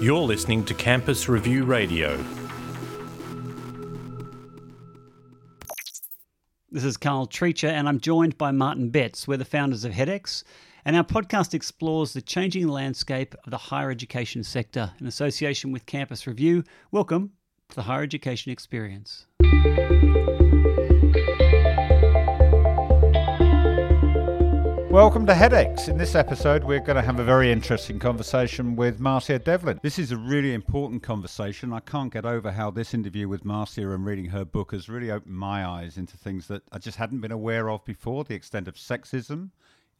You're listening to Campus Review Radio. This is Karl Treacher, and I'm joined by Martin Betts. We're the founders of HEDx, and our podcast explores the changing landscape of the higher education sector in association with Campus Review. Welcome to the Higher Education Experience. Welcome to HEDx. In this episode, we're going to have a very interesting conversation with Marcia Devlin. This is a really important conversation. I can't get over how this interview with Marcia and reading her book has really opened my eyes into things that I just hadn't been aware of before the extent of sexism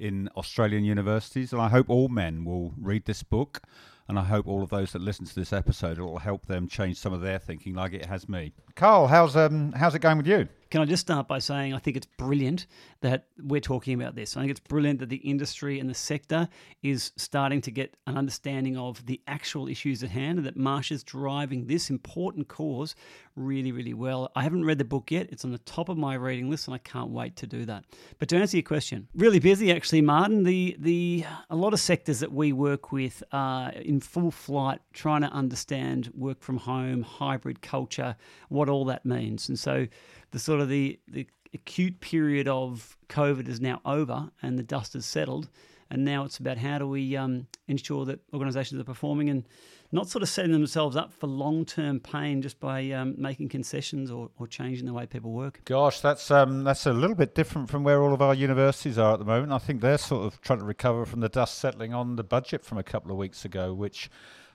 in Australian universities. And I hope all men will read this book and I hope all of those that listen to this episode it will help them change some of their thinking, like it has me. Karl, how's um how's it going with you? Can I just start by saying I think it's brilliant that we're talking about this. I think it's brilliant that the industry and the sector is starting to get an understanding of the actual issues at hand and that Marsh is driving this important cause really, really well. I haven't read the book yet. It's on the top of my reading list and I can't wait to do that. But to answer your question, really busy actually, Martin. The the a lot of sectors that we work with are in full flight trying to understand work from home, hybrid culture, what all that means. And so the sort of the, the acute period of COVID is now over and the dust has settled. And now it's about how do we um, ensure that organisations are performing and not sort of setting themselves up for long term pain just by um, making concessions or, or changing the way people work. Gosh, that's um, that's a little bit different from where all of our universities are at the moment. I think they're sort of trying to recover from the dust settling on the budget from a couple of weeks ago, which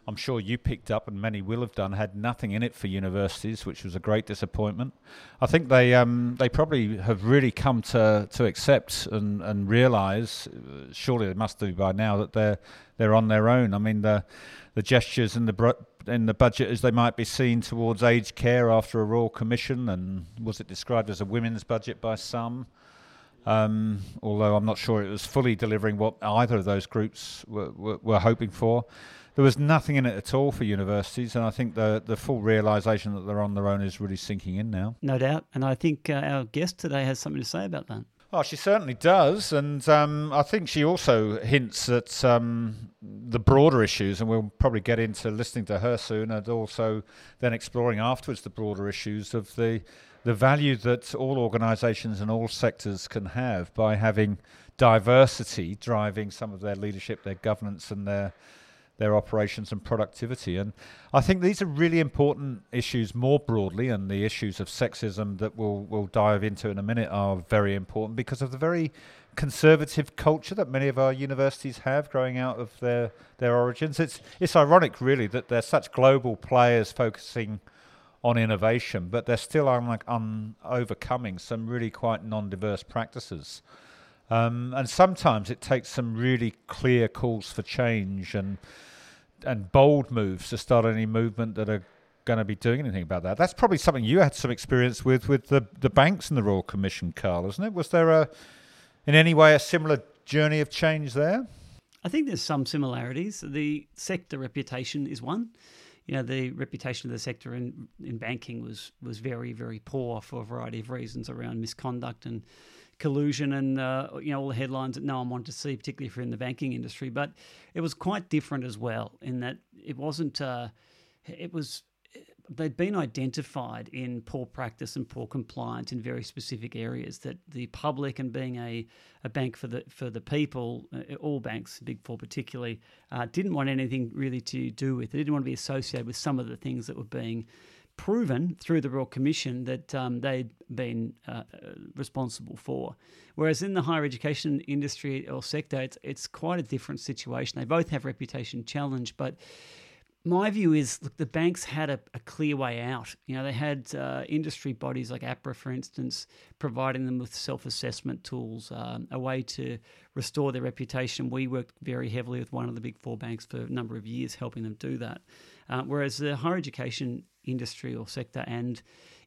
I'm sure you picked up, and many will have done, had nothing in it for universities, which was a great disappointment. I think they um, they probably have really come to, to accept and, and realise, uh, surely they must do by now, that they're they're on their own. I mean, the the gestures in the in the budget as they might be seen towards aged care after a royal commission, and was it described as a women's budget by some? Um, although I'm not sure it was fully delivering what either of those groups were, were, were hoping for there was nothing in it at all for universities, and I think the the full realization that they're on their own is really sinking in now. No doubt, and I think uh, our guest today has something to say about that. Oh, she certainly does, and um, I think she also hints at um, the broader issues, and we'll probably get into listening to her soon, and also then exploring afterwards the broader issues of the the value that all organisations and all sectors can have by having diversity driving some of their leadership, their governance, and their their operations and productivity. And I think these are really important issues more broadly, and the issues of sexism that we'll, we'll dive into in a minute are very important because of the very conservative culture that many of our universities have growing out of their, their origins. It's, it's ironic, really, that they're such global players focusing on innovation, but they're still un- un- overcoming some really quite non diverse practices. Um, and sometimes it takes some really clear calls for change and and bold moves to start any movement that are going to be doing anything about that. That's probably something you had some experience with with the the banks and the Royal Commission, Karl, isn't it? Was there a in any way a similar journey of change there? I think there's some similarities. The sector reputation is one. You know, the reputation of the sector in in banking was was very very poor for a variety of reasons around misconduct and collusion and uh, you know all the headlines that no one wanted to see, particularly if you're in the banking industry. But it was quite different as well in that it wasn't. Uh, it was they'd been identified in poor practice and poor compliance in very specific areas that the public and being a, a bank for the for the people, uh, all banks, Big Four particularly, uh, didn't want anything really to do with. They didn't want to be associated with some of the things that were being proven through the Royal Commission that um, they'd been uh, responsible for. Whereas in the higher education industry or sector, it's, it's quite a different situation. They both have reputation challenge, but my view is look, the banks had a, a clear way out. You know, they had uh, industry bodies like APRA, for instance, providing them with self assessment tools, um, a way to restore their reputation. We worked very heavily with one of the big four banks for a number of years, helping them do that. Uh, whereas the higher education industry or sector and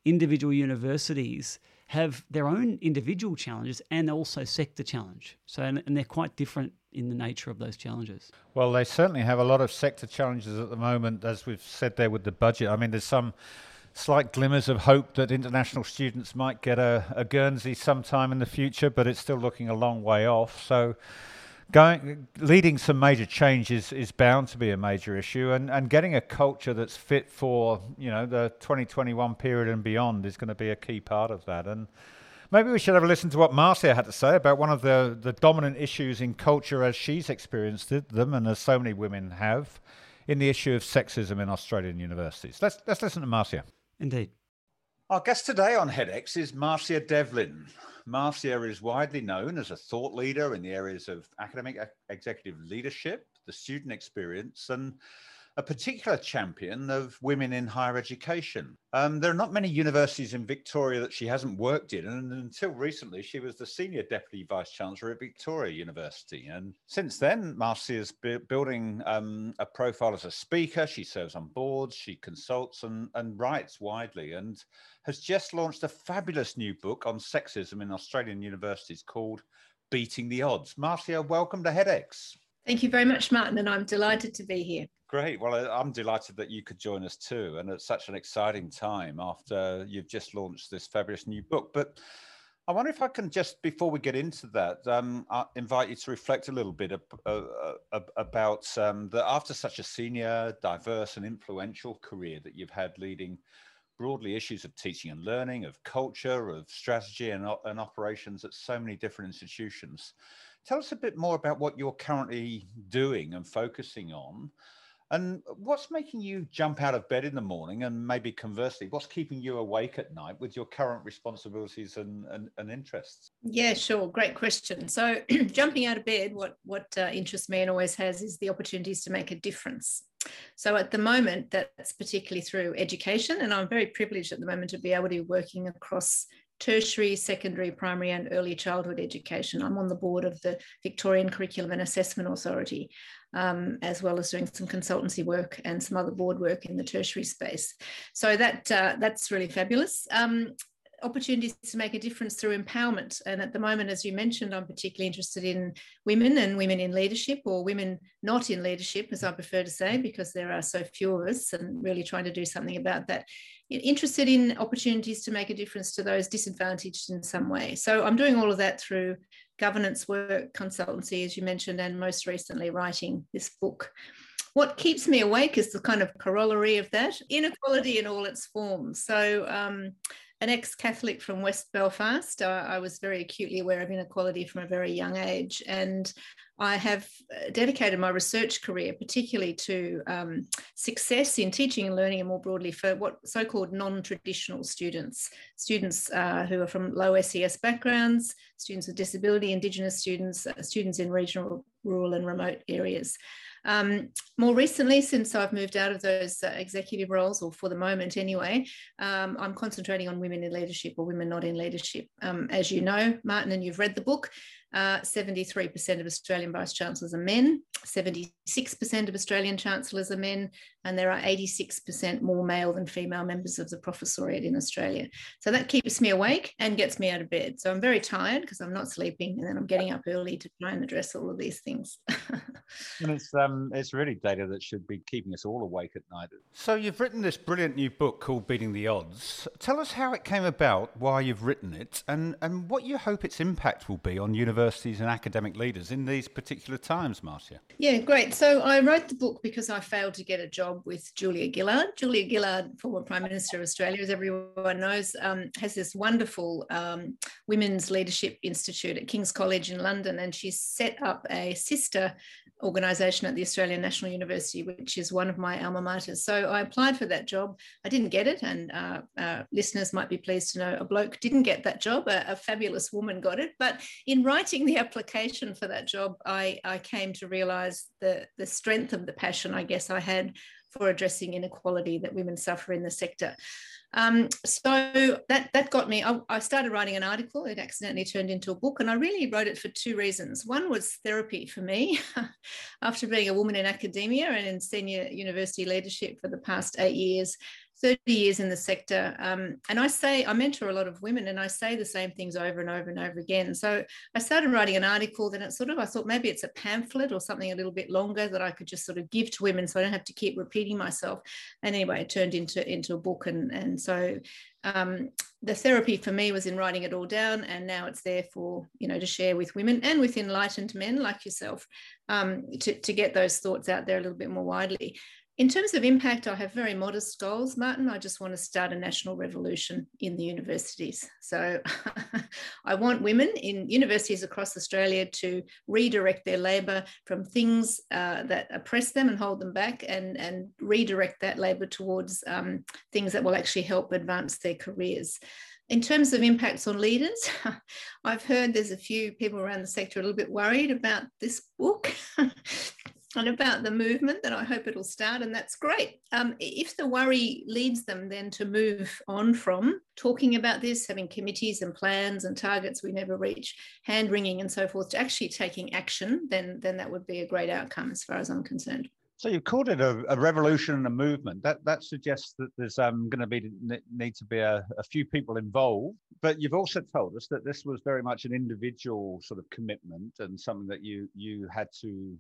individual universities have their own individual challenges and also sector challenge. So, and, and, they're quite different in the nature of those challenges. Well, they certainly have a lot of sector challenges at the moment, as we've said there with the budget. I mean, there's some slight glimmers of hope that international students might get a, a Guernsey sometime in the future, but it's still looking a long way off. So, going leading some major changes is bound to be a major issue, and, and getting a culture that's fit for you know the 2021 period and beyond is going to be a key part of that. And maybe we should have a listen to what Marcia had to say about one of the the dominant issues in culture as she's experienced them, and as so many women have, in the issue of sexism in Australian universities. Let's let's listen to Marcia. Indeed. Our guest today on HEDx is Marcia Devlin. Marcia is widely known as a thought leader in the areas of academic executive leadership, the student experience, and a particular champion of women in higher education. Um, there are not many universities in Victoria that she hasn't worked in, and until recently, she was the senior deputy vice chancellor at Victoria University. And since then, Marcia is bu- building um, a profile as a speaker. She serves on boards, she consults and, and writes widely, and has just launched a fabulous new book on sexism in Australian universities called Beating the Odds. Marcia, welcome to HEDx. Thank you very much, Martin, and I'm delighted to be here. Great. Well, I'm delighted that you could join us too. And at such an exciting time after you've just launched this fabulous new book. But I wonder if I can just, before we get into that, um, invite you to reflect a little bit uh, uh, about um, that after such a senior, diverse, and influential career that you've had leading broadly issues of teaching and learning, of culture, of strategy, and, and operations at so many different institutions. Tell us a bit more about what you're currently doing and focusing on and what's making you jump out of bed in the morning? And maybe conversely, what's keeping you awake at night with your current responsibilities and, and, and interests? Yeah, sure. Great question. So, jumping out of bed, what, what uh, interests me and always has is the opportunities to make a difference. So, at the moment, that's particularly through education. And I'm very privileged at the moment to be able to be working across tertiary, secondary, primary, and early childhood education. I'm on the board of the Victorian Curriculum and Assessment Authority, um, as well as doing some consultancy work and some other board work in the tertiary space. So that uh, that's really fabulous. Um, opportunities to make a difference through empowerment. And at the moment, as you mentioned, I'm particularly interested in women and women in leadership or women not in leadership, as I prefer to say, because there are so few of us and really trying to do something about that. Interested in opportunities to make a difference to those disadvantaged in some way. So I'm doing all of that through governance work, consultancy, as you mentioned, and most recently writing this book. What keeps me awake is the kind of corollary of that inequality in all its forms. So, um, an ex Catholic from West Belfast, uh, I was very acutely aware of inequality from a very young age. And I have uh, dedicated my research career particularly to um, success in teaching and learning, and more broadly for what so called non traditional students, students uh, who are from low SES backgrounds, students with disability, Indigenous students, uh, students in regional, rural, and remote areas. Um, more recently, since I've moved out of those uh, executive roles, or for the moment anyway, um, I'm concentrating on women in leadership or women not in leadership. Um, as you know, Martin, and you've read the book, uh, 73% of Australian vice chancellors are men, 76% of Australian chancellors are men, and there are 86% more male than female members of the professoriate in Australia. So that keeps me awake and gets me out of bed. So I'm very tired because I'm not sleeping, and then I'm getting up early to try and address all of these things. and it's um, it's really data that should be keeping us all awake at night. So you've written this brilliant new book called Beating the Odds. Tell us how it came about, why you've written it, and and what you hope its impact will be on universities universities and academic leaders in these particular times, Marcia? Yeah, great. So I wrote the book because I failed to get a job with Julia Gillard. Julia Gillard, former Prime Minister of Australia, as everyone knows, um, has this wonderful um, Women's Leadership Institute at King's College in London, and she's set up a sister organisation at the Australian National University, which is one of my alma maters. So I applied for that job. I didn't get it, and uh, uh, listeners might be pleased to know a bloke didn't get that job. A, a, fabulous woman got it. But in writing the application for that job, I, I came to realise the the strength of the passion I guess I had for addressing inequality that women suffer in the sector. Um, so that that got me. I, I, started writing an article. It accidentally turned into a book, and I really wrote it for two reasons. One was therapy for me, after being a woman in academia and in senior university leadership for the past eight years. 30 years in the sector. Um, and I say, I mentor a lot of women and I say the same things over and over and over again. So I started writing an article, then it sort of, I thought maybe it's a pamphlet or something a little bit longer that I could just sort of give to women so I don't have to keep repeating myself. And anyway, it turned into, into a book. And, and so um, the therapy for me was in writing it all down and now it's there for you know to share with women and with enlightened men like yourself um, to, to get those thoughts out there a little bit more widely in terms of impact, I have very modest goals, Martin. I just want to start a national revolution in the universities. So I want women in universities across Australia to redirect their labour from things uh, that oppress them and hold them back and, and redirect that labour towards um, things that will actually help advance their careers. In terms of impacts on leaders, I've heard there's a few people around the sector a little bit worried about this book and about the movement that I hope it'll start, and that's great. Um, if the worry leads them then to move on from talking about this, having committees and plans and targets we never reach, hand wringing and so forth, to actually taking action, then then that would be a great outcome as far as I'm concerned. So you've called it a, a, revolution and a movement. That that suggests that there's um, going to be need to be a, a, few people involved. But you've also told us that this was very much an individual sort of commitment and something that you you had to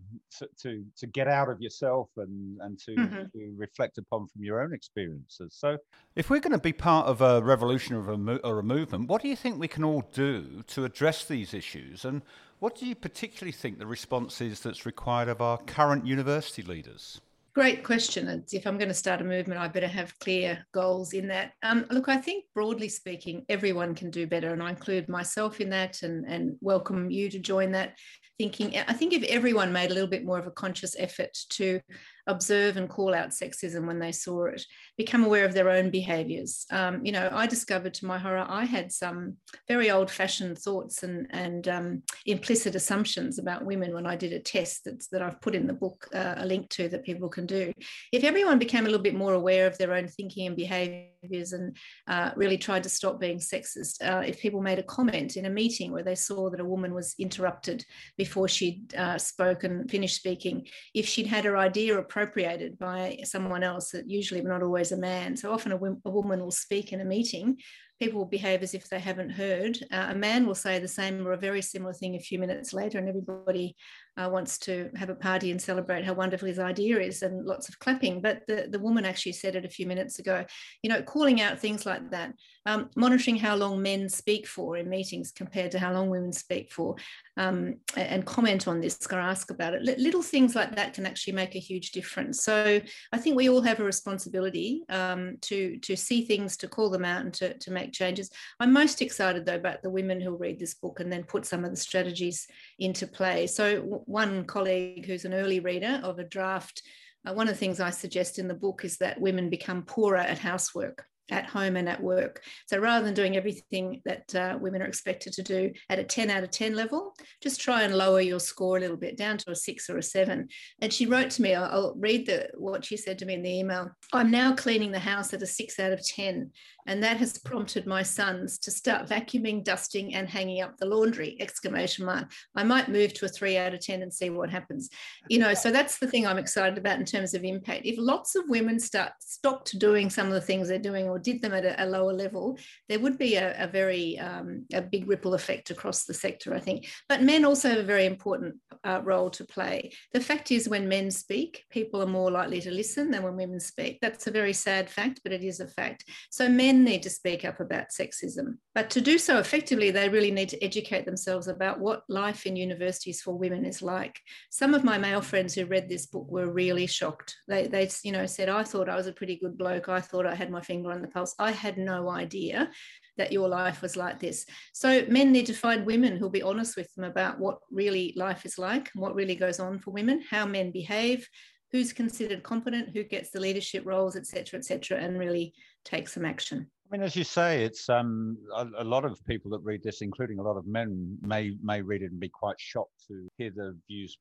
to to get out of yourself and and to, mm-hmm. to reflect upon from your own experiences. So if we're going to be part of a revolution or a, or a movement, what do you think we can all do to address these issues and what do you particularly think the response is that's required of our current university leaders? Great question. if I'm going to start a movement, I better have clear goals in that. Um, look, I think broadly speaking, everyone can do better, and I include myself in that and, and welcome you to join that thinking. I think if everyone made a little bit more of a conscious effort to observe and call out sexism when they saw it, become aware of their own behaviors. Um, you know, I discovered to my horror, I had some very old fashioned thoughts and, and um, implicit assumptions about women when I did a test that's, that I've put in the book uh, a link to that people can do. If everyone became a little bit more aware of their own thinking and behaviors and uh, really tried to stop being sexist, uh, if people made a comment in a meeting where they saw that a woman was interrupted before she'd uh, spoken, finished speaking, if she'd had her idea or appropriated by someone else, that usually not always a man. So often a, a woman will speak in a meeting people will behave as if they haven't heard. Uh, a man will say the same or a very similar thing a few minutes later, and everybody uh, wants to have a party and celebrate how wonderful his idea is, and lots of clapping. But the, the woman actually said it a few minutes ago, you know, calling out things like that, um, monitoring how long men speak for in meetings compared to how long women speak for, um, and comment on this or ask about it. L- little things like that can actually make a huge difference. So I think we all have a responsibility um, to to see things, to call them out, and to, to make changes. I'm most excited though about the women who'll read this book and then put some of the strategies into play. So one colleague who's an early reader of a draft. Uh, one of the things I suggest in the book is that women become poorer at housework at home and at work. So rather than doing everything that uh, women are expected to do at a 10 out of 10 level, just try and lower your score a little bit down to a six or a seven. And she wrote to me, I'll, read the, what she said to me in the email. I'm now cleaning the house at a six out of 10 and that has prompted my sons to start vacuuming dusting and hanging up the laundry exclamation mark i might move to a 3 out of 10 and see what happens you know so that's the thing i'm excited about in terms of impact if lots of women start stopped doing some of the things they're doing or did them at a, a lower level there would be a, a very um, a big ripple effect across the sector i think but men also have a very important uh, role to play the fact is when men speak people are more likely to listen than when women speak that's a very sad fact but it is a fact so men men need to speak up about sexism. But to do so effectively, they really need to educate themselves about what life in universities for women is like. Some of my male friends who read this book were really shocked. They, they you know, said, I thought I was a pretty good bloke. I thought I had my finger on the pulse. I had no idea that your life was like this. So men need to find women who'll be honest with them about what really life is like, what really goes on for women, how men behave, who's considered competent, who gets the leadership roles, etc., etc., and really take some action. I mean, as you say, it's um, a, a, lot of people that read this, including a lot of men, may may read it and be quite shocked to hear the views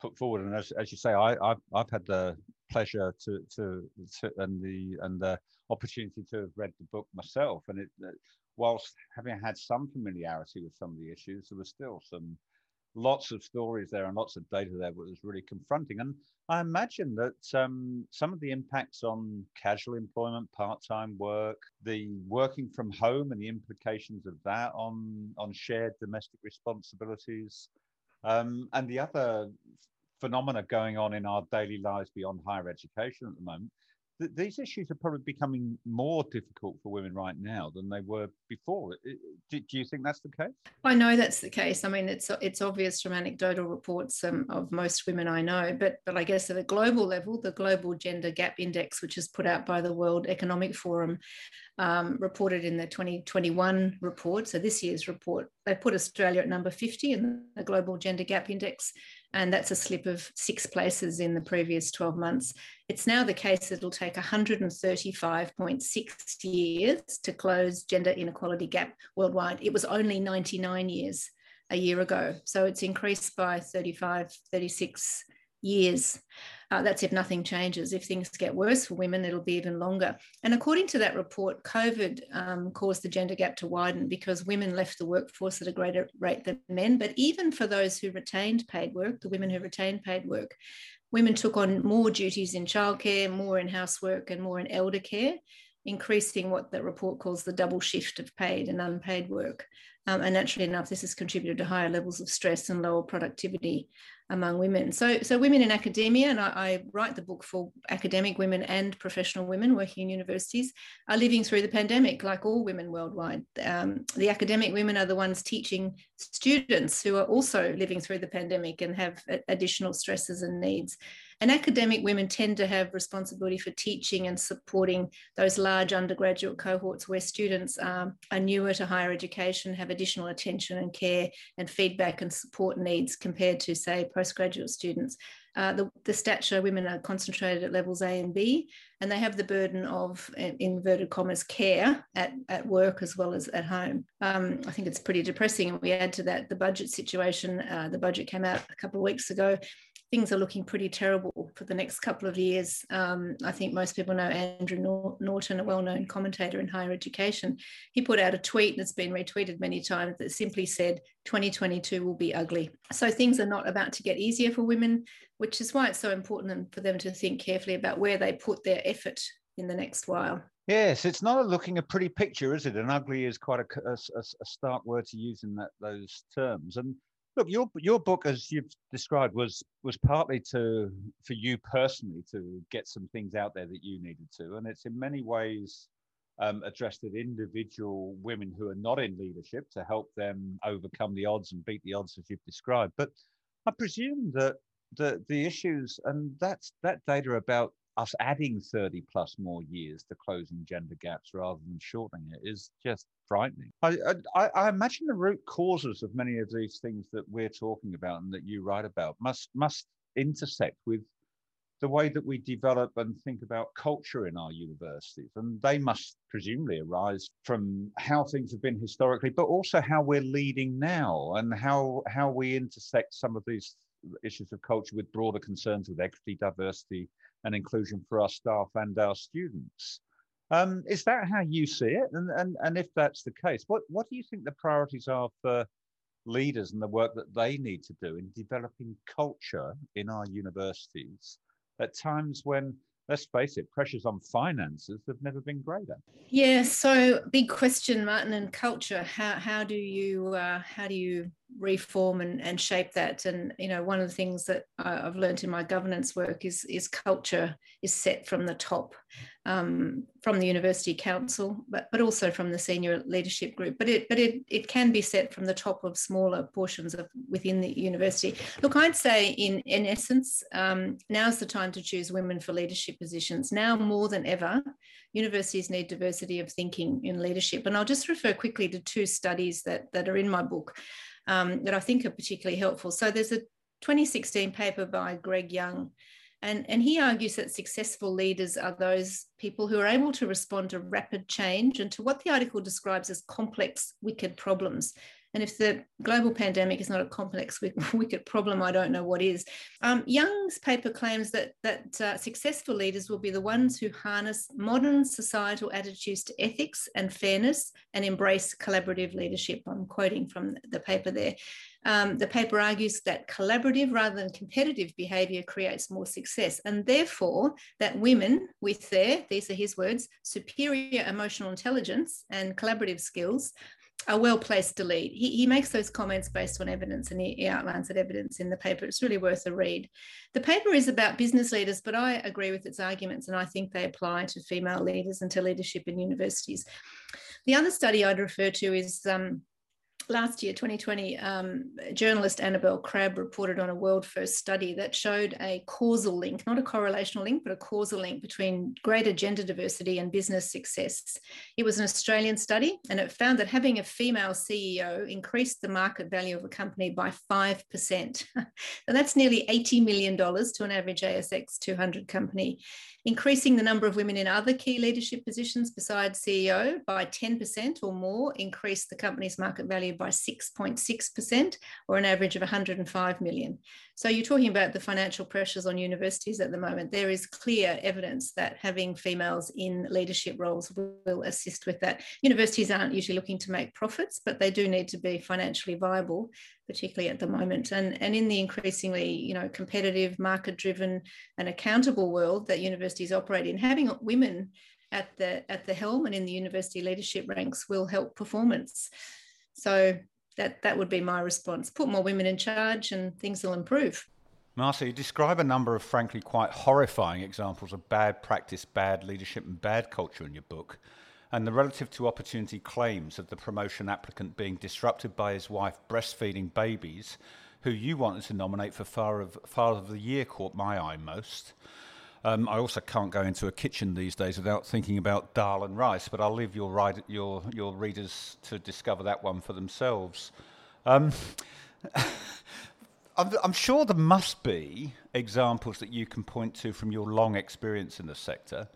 put forward. And as, as you say, I, have I've had the pleasure to, to, to and the and the opportunity to have read the book myself. And it, whilst having had some familiarity with some of the issues, there was still some lots of stories there and lots of data there that was really confronting. And I imagine that um, some of the impacts on casual employment, part-time work, the working from home and the implications of that on, on shared domestic responsibilities, um, and the other phenomena going on in our daily lives beyond higher education at the moment th- these issues are probably becoming more difficult for women right now than they were before. Do, do you think that's the case? I know that's the case. I mean, it's it's obvious from anecdotal reports um, of most women I know, but but I guess at a global level, the Global Gender Gap Index, which is put out by the World Economic Forum, um, reported in the 2021 report. So this year's report, they put Australia at number 50 in the Global Gender Gap Index and that's a slip of six places in the previous 12 months. It's now the case that it'll take 135.6 years to close gender inequality gap worldwide. It was only 99 years a year ago. So it's increased by 35, 36 years. Uh, that's if nothing changes. If things get worse for women, it'll be even longer. And according to that report, COVID um, caused the gender gap to widen because women left the workforce at a greater rate than men. But even for those who retained paid work, the women who retained paid work, women took on more duties in childcare, more in housework, and more in elder care, increasing what the report calls the double shift of paid and unpaid work. Um, and naturally enough, this has contributed to higher levels of stress and lower productivity among women. So, so women in academia, and I, I, write the book for academic women and professional women working in universities, are living through the pandemic like all women worldwide. Um, the academic women are the ones teaching students who are also living through the pandemic and have additional stresses and needs. And academic women tend to have responsibility for teaching and supporting those large undergraduate cohorts where students um, are newer to higher education, have additional attention and care and feedback and support needs compared to, say, postgraduate students. Uh, the, the women are concentrated at levels A and B, and they have the burden of, in inverted commas, care at, at work as well as at home. Um, I think it's pretty depressing. And we add to that the budget situation. Uh, the budget came out a couple of weeks ago things are looking pretty terrible for the next couple of years. Um, I think most people know Andrew Norton, a well known commentator in higher education. He put out a tweet and it's been retweeted many times that simply said 2022 will be ugly. So things are not about to get easier for women, which is why it's so important for them to think carefully about where they put their effort in the next while. Yes, it's not looking a pretty picture, is it? And ugly is quite a, a, a stark word to use in that, those terms. And Look, your your book, as you've described, was was partly to for you personally to get some things out there that you needed to, and it's in many ways um, addressed at individual women who are not in leadership to help them overcome the odds and beat the odds as you've described. But I presume that the the issues and that's that data about us adding 30 plus more years to closing gender gaps rather than shortening it is just frightening. I, I, I, imagine the root causes of many of these things that we're talking about and that you write about must must intersect with the way that we develop and think about culture in our universities. And they must presumably arise from how things have been historically, but also how we're leading now and how how we intersect some of these issues of culture with broader concerns with equity, diversity, and inclusion for our staff and our students. Um, is that how you see it? And, and, and if that's the case, what, what do you think the priorities are for leaders and the work that they need to do in developing culture in our universities at times when let's face it, pressures on finances have never been greater. Yeah, so big question, Martin, and culture. How how do you uh, how do you reform and, and shape that. And you know, one of the things that I've learned in my governance work is is culture is set from the top, um, from the university council, but but also from the senior leadership group. But it but it it can be set from the top of smaller portions of within the university. Look, I'd say in in essence, um, now's the time to choose women for leadership positions. Now more than ever, universities need diversity of thinking in leadership. And I'll just refer quickly to two studies that that are in my book um, that I think are particularly helpful. So there's a 2016 paper by Greg Young, and, and he argues that successful leaders are those people who are able to respond to rapid change and to what the article describes as complex, wicked problems. And if the global pandemic is not a complex, wicked problem, I don't know what is. Um, Young's paper claims that, that uh, successful leaders will be the ones who harness modern societal attitudes to ethics and fairness and embrace collaborative leadership. I'm quoting from the paper there. Um, the paper argues that collaborative rather than competitive behaviour creates more success, and therefore that women with their, these are his words, superior emotional intelligence and collaborative skills are well placed delete. He, he makes those comments based on evidence and he, he, outlines that evidence in the paper. It's really worth a read. The paper is about business leaders, but I agree with its arguments and I think they apply to female leaders and to leadership in universities. The other study I'd refer to is um, last year, 2020, um, journalist Annabelle Crabb reported on a world first study that showed a causal link, not a correlational link, but a causal link between greater gender diversity and business success. It was an Australian study and it found that having a female CEO increased the market value of a company by 5%. and that's nearly $80 million to an average ASX 200 company increasing the number of women in other key leadership positions besides CEO by 10% or more increased the company's market value by 6.6% or an average of 105 million. So you're talking about the financial pressures on universities at the moment. There is clear evidence that having females in leadership roles will assist with that. Universities aren't usually looking to make profits, but they do need to be financially viable, particularly at the moment. And, and in the increasingly, you know, competitive, market-driven and accountable world that universities operate in, having women at the at the helm and in the university leadership ranks will help performance. So that that would be my response. Put more women in charge, and things will improve. Marcia, you describe a number of frankly quite horrifying examples of bad practice, bad leadership, and bad culture in your book, and the relative to opportunity claims of the promotion applicant being disrupted by his wife breastfeeding babies, who you wanted to nominate for Father of, Father of the Year, caught my eye most. Um, I also can't go into a kitchen these days without thinking about dal and rice, but I'll leave your, ride, your, your readers to discover that one for themselves. Um, I'm, I'm, sure there must be examples that you can point to from your long experience in the sector,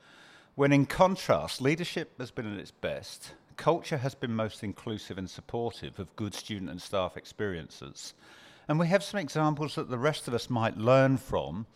when in contrast, leadership has been at its best, culture has been most inclusive and supportive of good student and staff experiences. And we have some examples that the rest of us might learn from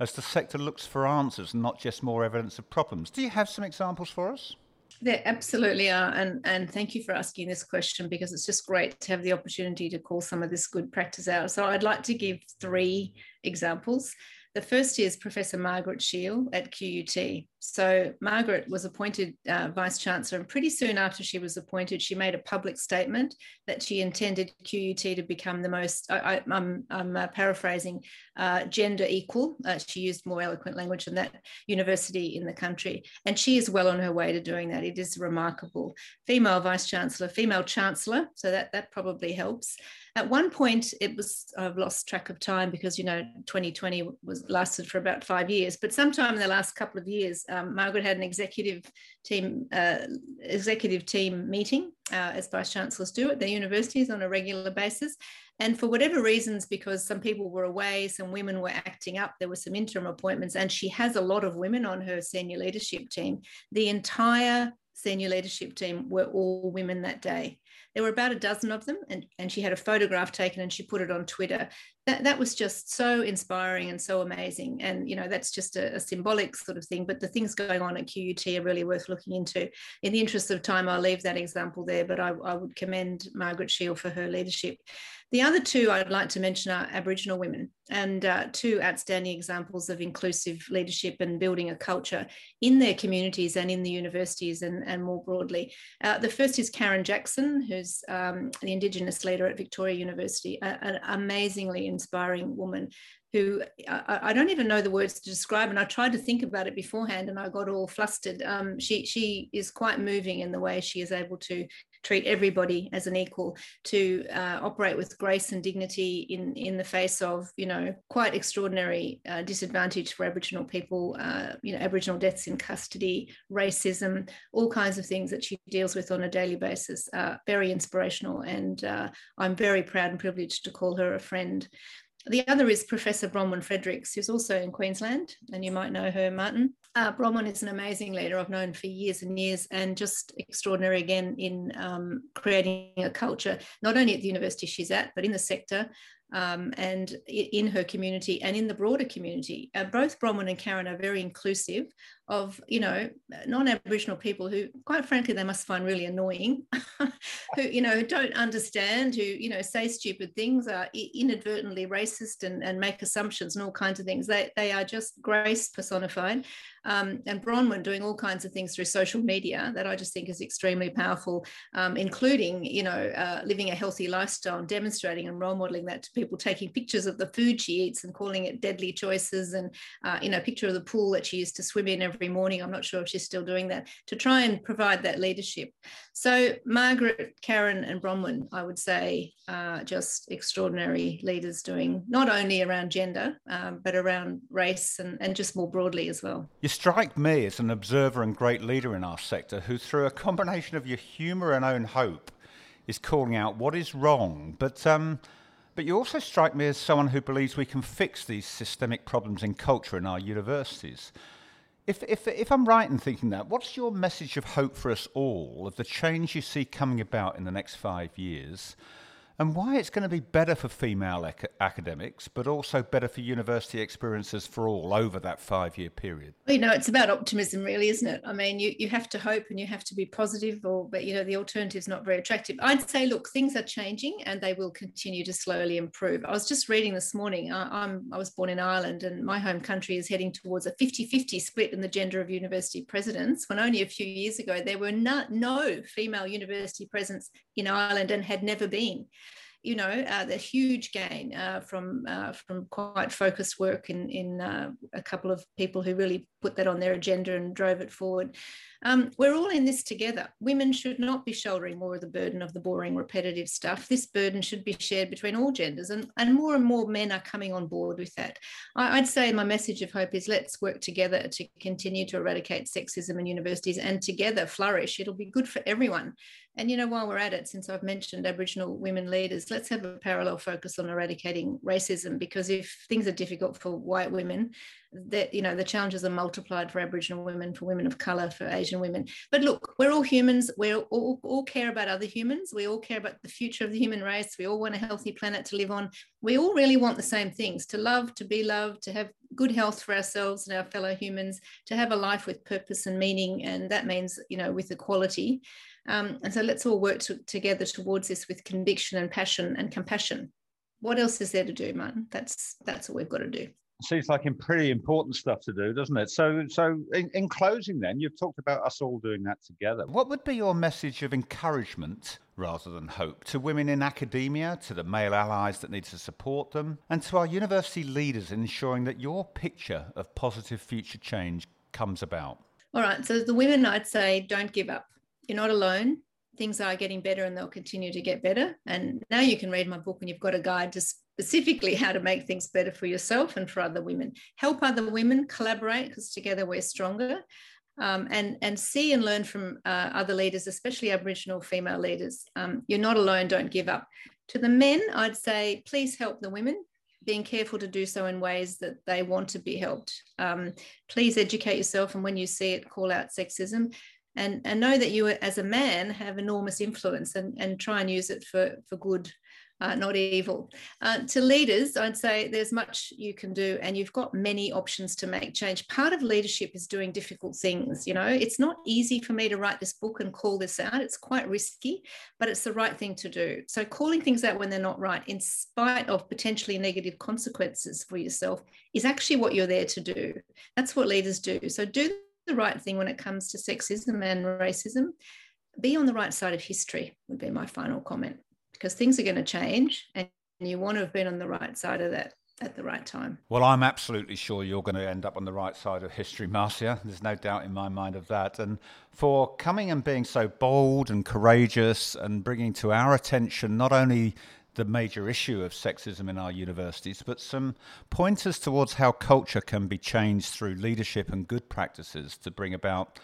as the sector looks for answers, not just more evidence of problems. Do you have some examples for us? There absolutely are, and and thank you for asking this question because it's just great to have the opportunity to call some of this good practice out. So I'd like to give three examples. The first is Professor Margaret Sheil at QUT. So Margaret was appointed uh, Vice Chancellor, and pretty soon after she was appointed, she made a public statement that she intended QUT to become the most, I, am uh, paraphrasing, uh, gender equal. Uh, she used more eloquent language than that university in the country. And she is well on her way to doing that. It is remarkable. Female Vice Chancellor, female Chancellor, so that, that probably helps. At one point, it was, I've lost track of time because, you know, 2020 was lasted for about five years, but sometime in the last couple of years, um, Margaret had an executive team, uh, executive team meeting, uh, as vice chancellors do at their universities on a regular basis. And for whatever reasons, because some people were away, some women were acting up, there were some interim appointments, and she has a lot of women on her senior leadership team. The entire senior leadership team were all women that day. There were about a dozen of them, and, and she had a photograph taken and she put it on Twitter. That, that was just so inspiring and so amazing. And, you know, that's just a, a symbolic sort of thing. But the things going on at QUT are really worth looking into. In the interest of time, I'll leave that example there, but I, I would commend Margaret Sheil for her leadership. The other two I'd like to mention are Aboriginal women and uh, two outstanding examples of inclusive leadership and building a culture in their communities and in the universities and, and more broadly. Uh, the first is Karen Jackson, who's um, the Indigenous leader at Victoria University, an amazingly inspiring woman who I, I, don't even know the words to describe. And I tried to think about it beforehand and I got all flustered. Um, she, she is quite moving in the way she is able to treat everybody as an equal, to uh, operate with grace and dignity in, in the face of, you know, quite extraordinary uh, disadvantage for Aboriginal people, uh, you know, Aboriginal deaths in custody, racism, all kinds of things that she deals with on a daily basis. very inspirational. And uh, I'm very proud and privileged to call her a friend. The other is Professor Bronwyn Fredericks, who's also in Queensland, and you might know her, Martin. Uh, Bronwyn is an amazing leader I've known for years and years, and just extraordinary again in um, creating a culture, not only at the university she's at, but in the sector um, and in her community and in the broader community. Uh, both Bronwyn and Karen are very inclusive of, you know, non-Aboriginal people who, quite frankly, they must find really annoying, who, you know, don't understand, who, you know, say stupid things, are inadvertently racist and, and make assumptions and all kinds of things. They, they are just grace personified. Um, and Bronwyn doing all kinds of things through social media that I just think is extremely powerful, um, including, you know, uh, living a healthy lifestyle and demonstrating and role modeling that to people, taking pictures of the food she eats and calling it deadly choices and, uh, you know, picture of the pool that she used to swim in every morning. I'm not sure if she's still doing that to try and provide that leadership. So Margaret, Karen and Bronwyn, I would say, are just extraordinary leaders doing not only around gender, um, but around race and, and just more broadly as well. You strike me as an observer and great leader in our sector who, through a combination of your humour and own hope, is calling out what is wrong. But um, but you also strike me as someone who believes we can fix these systemic problems in culture in our universities. If, if, if I'm right in thinking that, what's your message of hope for us all of the change you see coming about in the next five years? And why it's going to be better for female ac- academics, but also better for university experiences for all over that five year period? Well, you know, it's about optimism, really, isn't it? I mean, you, you have to hope and you have to be positive, or but you know, the alternative is not very attractive. I'd say, look, things are changing and they will continue to slowly improve. I was just reading this morning. I, I'm I was born in Ireland, and my home country is heading towards a 50-50 split in the gender of university presidents. When only a few years ago there were not, no female university presidents in Ireland and had never been you know, uh, the huge gain uh, from uh, from quite focused work in in uh, a couple of people who really put that on their agenda and drove it forward. Um, we're all in this together. Women should not be shouldering more of the burden of the boring, repetitive stuff. This burden should be shared between all genders, and, and more and more men are coming on board with that. I, would say my message of hope is let's work together to continue to eradicate sexism in universities and together flourish. It'll be good for everyone. And you know, while we're at it, since I've mentioned Aboriginal women leaders, let's have a parallel focus on eradicating racism because if things are difficult for white women, that you know the challenges are multiplied for aboriginal women for women of color for asian women. But look we're all humans. We all, all care about other humans. We all care about the future of the human race. We all want a healthy planet to live on. We all really want the same things to love to be loved to have good health for ourselves and our fellow humans to have a life with purpose and meaning and that means you know with equality. Um, and so let's all work to, together towards this with conviction and passion and compassion. What else is there to do man that's that's what we've got to do seems like pretty important stuff to do, doesn't it? So, so in, in, closing, then you've talked about us all doing that together. What would be your message of encouragement rather than hope to women in academia, to the male allies that need to support them, and to our university leaders in ensuring that your picture of positive future change comes about? All right. So, the women, I'd say, don't give up. You're not alone things are getting better and they'll continue to get better. And now you can read my book and you've got a guide to specifically how to make things better for yourself and for other women. Help other women collaborate because together we're stronger. Um, and and see and learn from uh, other leaders, especially Aboriginal female leaders. Um, you're not alone. Don't give up. To the men, I'd say please help the women. Being careful to do so in ways that they want to be helped. Um, please educate yourself, and when you see it, call out sexism and, and know that you as a man have enormous influence and, and try and use it for, for good, uh, not evil. Uh, to leaders, I'd say there's much you can do and you've got many options to make change. Part of leadership is doing difficult things. You know, it's not easy for me to write this book and call this out. It's quite risky, but it's the right thing to do. So calling things out when they're not right, in spite of potentially negative consequences for yourself, is actually what you're there to do. That's what leaders do. So do the right thing when it comes to sexism and racism. Be on the right side of history, would be my final comment, because things are going to change and you want to have been on the right side of that at the right time. Well, I'm absolutely sure you're going to end up on the right side of history, Marcia. There's no doubt in my mind of that. And for coming and being so bold and courageous and bringing to our attention not only the major issue of sexism in our universities, but some pointers towards how culture can be changed through leadership and good practices to bring about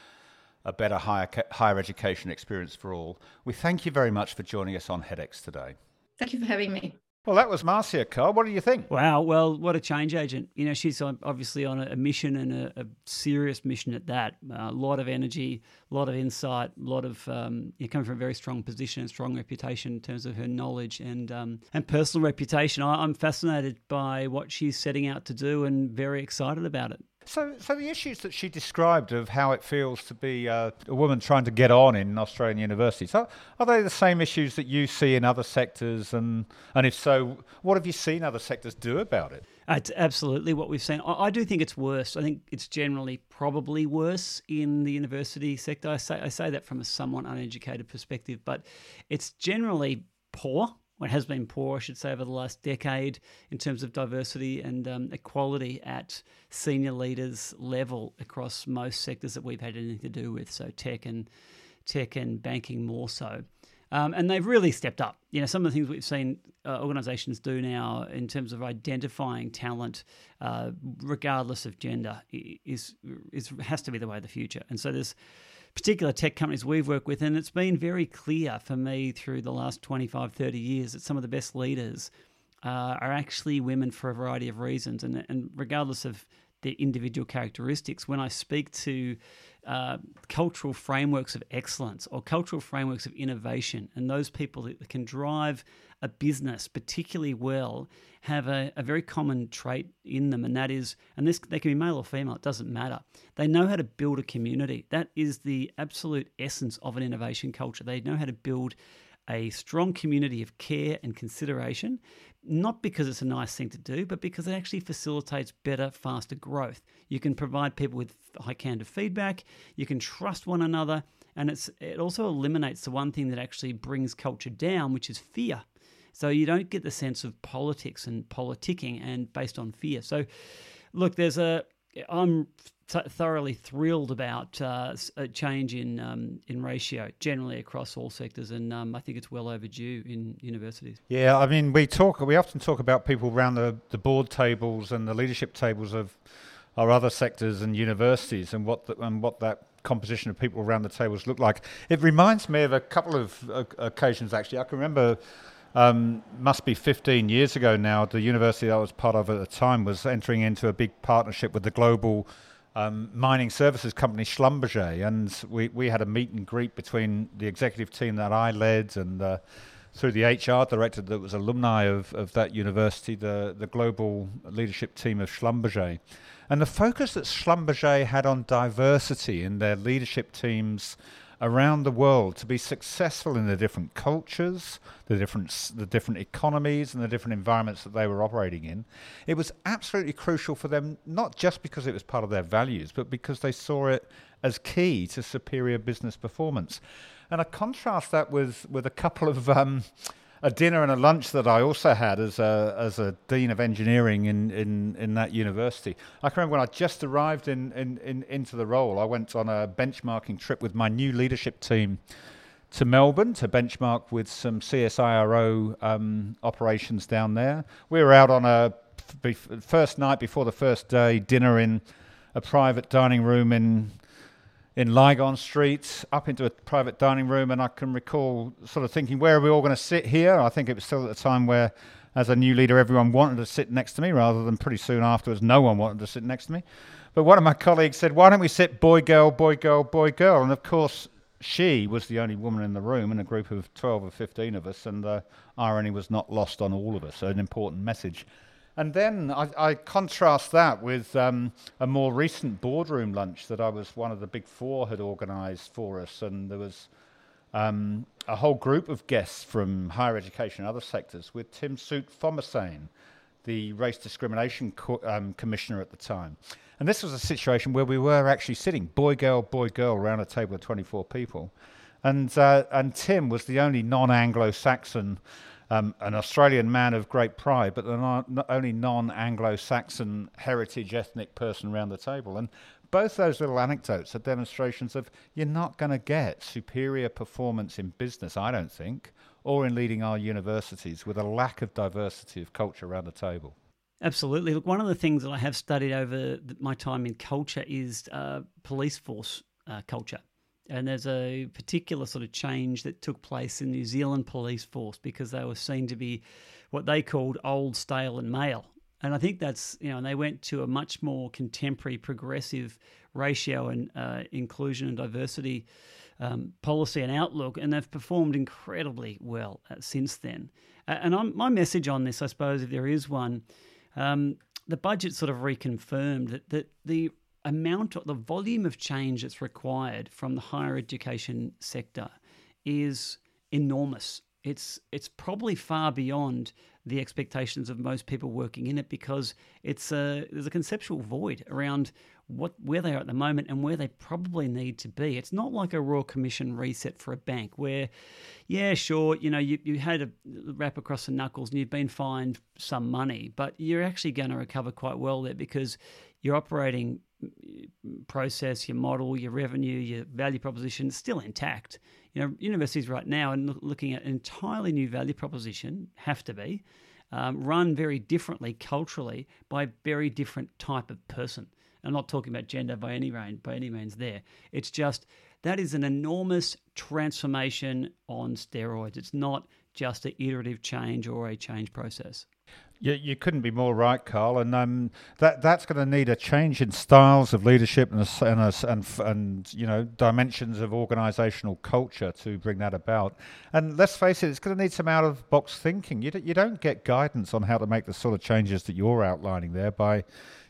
a better higher, higher education experience for all. We thank you very much for joining us on HEDx today. Thank you for having me. Well, that was Marcia, Karl. What do you think? Wow. Well, what a change agent. You know, she's obviously on a mission and a, a serious mission at that. A lot of energy, a lot of insight, a lot of um, you know, coming from a very strong position and strong reputation in terms of her knowledge and um, and personal reputation. I, I'm fascinated by what she's setting out to do and very excited about it. So, so the issues that she described of how it feels to be uh, a woman trying to get on in Australian universities, are, are they the same issues that you see in other sectors? And, and if so, what have you seen other sectors do about it? It's absolutely what we've seen. I, I do think it's worse. I think it's generally probably worse in the university sector. I say, I say that from a somewhat uneducated perspective, but it's generally poor what has been poor, I should say, over the last decade in terms of diversity and um, equality at senior leaders level across most sectors that we've had anything to do with. So tech and tech and banking more so. Um, and they've really stepped up. You know, some of the things we've seen uh, organisations do now in terms of identifying talent, uh, regardless of gender, is is has to be the way of the future. And so there's particular tech companies we've worked with. And it's been very clear for me through the last 25, 30 years that some of the best leaders uh, are actually women for a variety of reasons. And, and regardless of their individual characteristics, when I speak to uh, cultural frameworks of excellence or cultural frameworks of innovation, and those people that can drive a business particularly well have a, a, very common trait in them, and that is, and this they can be male or female, it doesn't matter. They know how to build a community. That is the absolute essence of an innovation culture. They know how to build a strong community of care and consideration, not because it's a nice thing to do, but because it actually facilitates better, faster growth. You can provide people with high candor feedback, you can trust one another, and it's it also eliminates the one thing that actually brings culture down, which is fear. So you don't get the sense of politics and politicking and based on fear. So look, there's a I'm th- thoroughly thrilled about uh, a change in um, in ratio generally across all sectors, and um, I think it's well overdue in universities. Yeah, I mean, we talk, we often talk about people around the, the board tables and the leadership tables of our other sectors and universities, and what the, and what that composition of people around the tables look like. It reminds me of a couple of uh, occasions actually. I can remember um, must be 15 years ago now. The university I was part of at the time was entering into a big partnership with the global um, mining services company Schlumberger, and we, we had a meet and greet between the executive team that I led and uh, through the HR director that was alumni of, of that university, the, the global leadership team of Schlumberger. And the focus that Schlumberger had on diversity in their leadership teams around the world to be successful in the different cultures, the different the different economies, and the different environments that they were operating in. It was absolutely crucial for them, not just because it was part of their values, but because they saw it as key to superior business performance. And I contrast that with with a couple of um, a dinner and a lunch that I also had as a as a dean of engineering in, in, in that university. I can remember when I just arrived in, in, in into the role, I went on a benchmarking trip with my new leadership team to Melbourne to benchmark with some CSIRO um, operations down there. We were out on a first night before the first day dinner in a private dining room in in Lygon Street up into a private dining room, and I can recall sort of thinking, where are we all going to sit here? I think it was still at the time where, as a new leader, everyone wanted to sit next to me, rather than pretty soon afterwards, no one wanted to sit next to me. But one of my colleagues said, why don't we sit boy, girl, boy, girl, boy, girl? And of course, she was the only woman in the room in a group of 12 or 15 of us, and the irony was not lost on all of us, so an important message. And then I, I contrast that with um, a more recent boardroom lunch that I was one of the big four had organised for us, and there was um, a whole group of guests from higher education and other sectors with Tim Soutphommasane, the race discrimination co- um, commissioner at the time. And this was a situation where we were actually sitting boy, girl, boy, girl around a table of 24 people. And, uh, and Tim was the only non Anglo Saxon um, an Australian man of great pride, but the only non Anglo Saxon heritage ethnic person around the table. And both those little anecdotes are demonstrations of you're not going to get superior performance in business, I don't think, or in leading our universities with a lack of diversity of culture around the table. Absolutely. Look, one of the things that I have studied over my time in culture is uh, police force uh, culture. And there's a particular sort of change that took place in New Zealand police force because they were seen to be what they called old, stale, and male. And I think that's, you know, and they went to a much more contemporary, progressive ratio and uh, inclusion and diversity um, policy and outlook, and they've performed incredibly well uh, since then. Uh, and I'm, my message on this, I suppose, if there is one, um, the budget sort of reconfirmed that, that the amount, of, the volume of change that's required from the higher education sector is enormous. It's it's probably far beyond the expectations of most people working in it because it's a there's a conceptual void around what where they are at the moment and where they probably need to be. It's not like a Royal Commission reset for a bank where, yeah, sure, you know, you, you had a wrap across the knuckles and you've been fined some money, but you're actually going to recover quite well there because your operating process, your model, your revenue, your value proposition is still intact. You know, universities right now are looking at an entirely new value proposition, have to be, um, run very differently culturally by a very different type of person. I'm not talking about gender by any range, by any means there. It's just that is an enormous transformation on steroids. It's not just an iterative change or a change process. You, you couldn't be more right, Karl. And um, that that's going to need a change in styles of leadership and a, and, a, and and you know dimensions of organisational culture to bring that about. And let's face it, it's going to need some out of box thinking. You d- you don't get guidance on how to make the sort of changes that you're outlining there by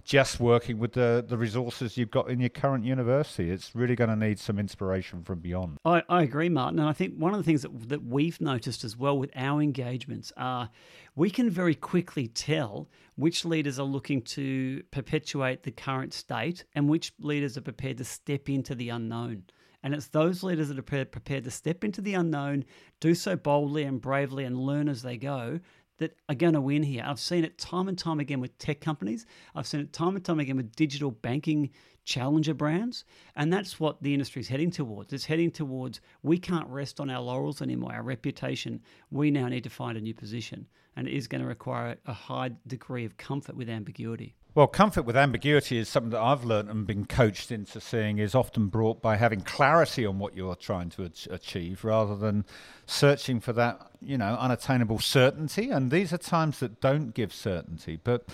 just working with the, the resources you've got in your current university. It's really going to need some inspiration from beyond. I, I agree, Martin. And I think one of the things that, that we've noticed as well with our engagements are we can very quickly tell which leaders are looking to perpetuate the current state and which leaders are prepared to step into the unknown. And it's those leaders that are prepared to step into the unknown, do so boldly and bravely, and learn as they go that are going to win here. I've seen it time and time again with tech companies. I've seen it time and time again with digital banking challenger brands. And that's what the industry is heading towards. It's heading towards we can't rest on our laurels anymore, our reputation. We now need to find a new position. And it is going to require a high degree of comfort with ambiguity. Well, comfort with ambiguity is something that I've learned and been coached into seeing is often brought by having clarity on what you're trying to achieve rather than searching for that, you know, unattainable certainty. And these are times that don't give certainty. But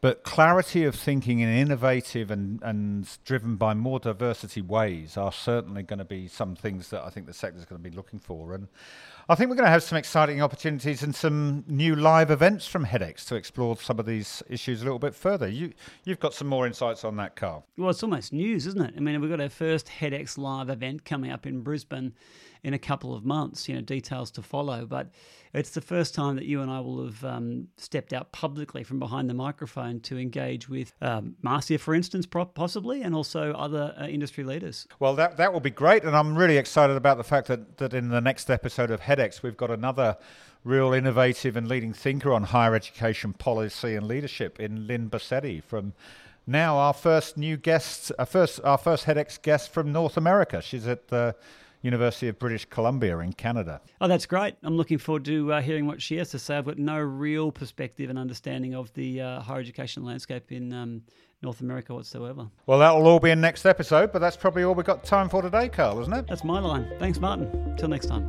but clarity of thinking in innovative and, and driven by more diversity ways are certainly going to be some things that I think the sector is going to be looking for. And I think we're going to have some exciting opportunities and some new live events from HEDx to explore some of these issues a little bit further. You, you've got some more insights on that, Karl. Well, it's almost news, isn't it? I mean, we've got our first HEDx live event coming up in Brisbane in a couple of months. You know, details to follow. But it's the first time that you and I will have um, stepped out publicly from behind the microphone to engage with um, Marcia, for instance, possibly, and also other uh, industry leaders. Well, that that will be great, and I'm really excited about the fact that that in the next episode of HEDx we've got another real innovative and leading thinker on higher education policy and leadership in Lynn Bosetti from now our first new guest, our first our first HEDx guest from North America. She's at the University of British Columbia in Canada. Oh, that's great. I'm looking forward to uh, hearing what she has to say. I've got no real perspective and understanding of the uh, higher education landscape in um, North America whatsoever. Well, that will all be in next episode, but that's probably all we've got time for today, Karl, isn't it? That's my line. Thanks, Martin. Till next time.